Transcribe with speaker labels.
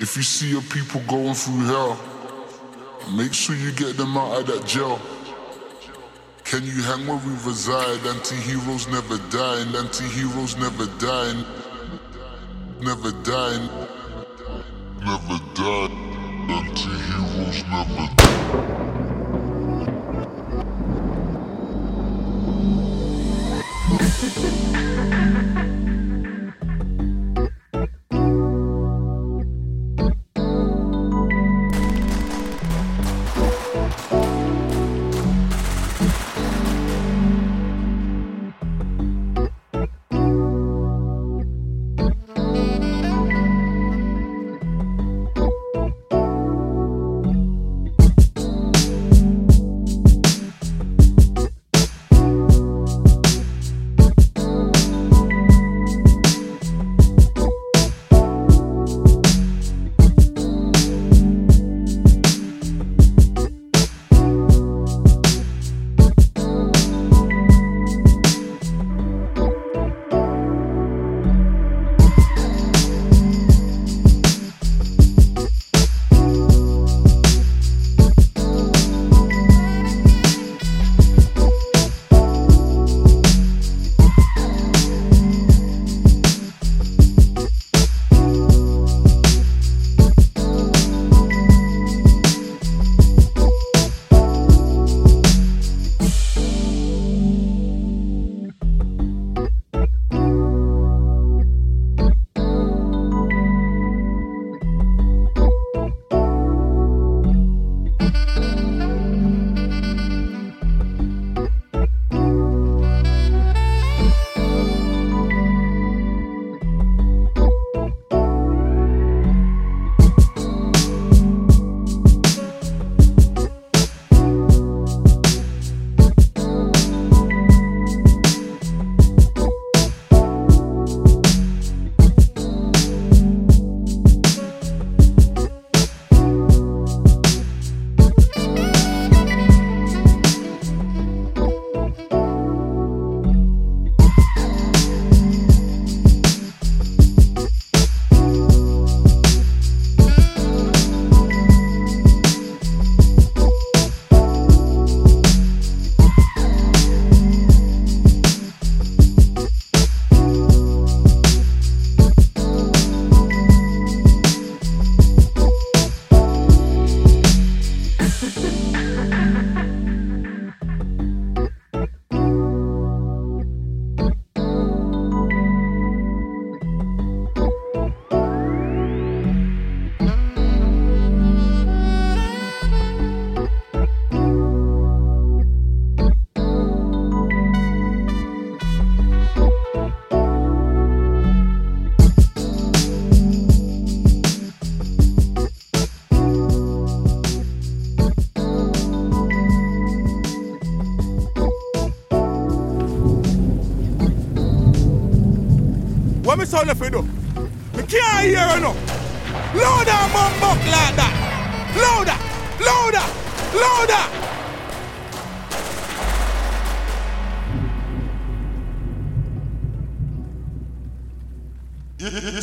Speaker 1: If you see your people going through hell, make sure you get them out of that jail. Can you hang where we reside? Anti-heroes never die, anti-heroes never die, never die, never die. Anti-heroes never die.
Speaker 2: What me sound if you do? Me can't hear you no. Louder, man, buck like that. Louder, louder, louder.
Speaker 1: You, you,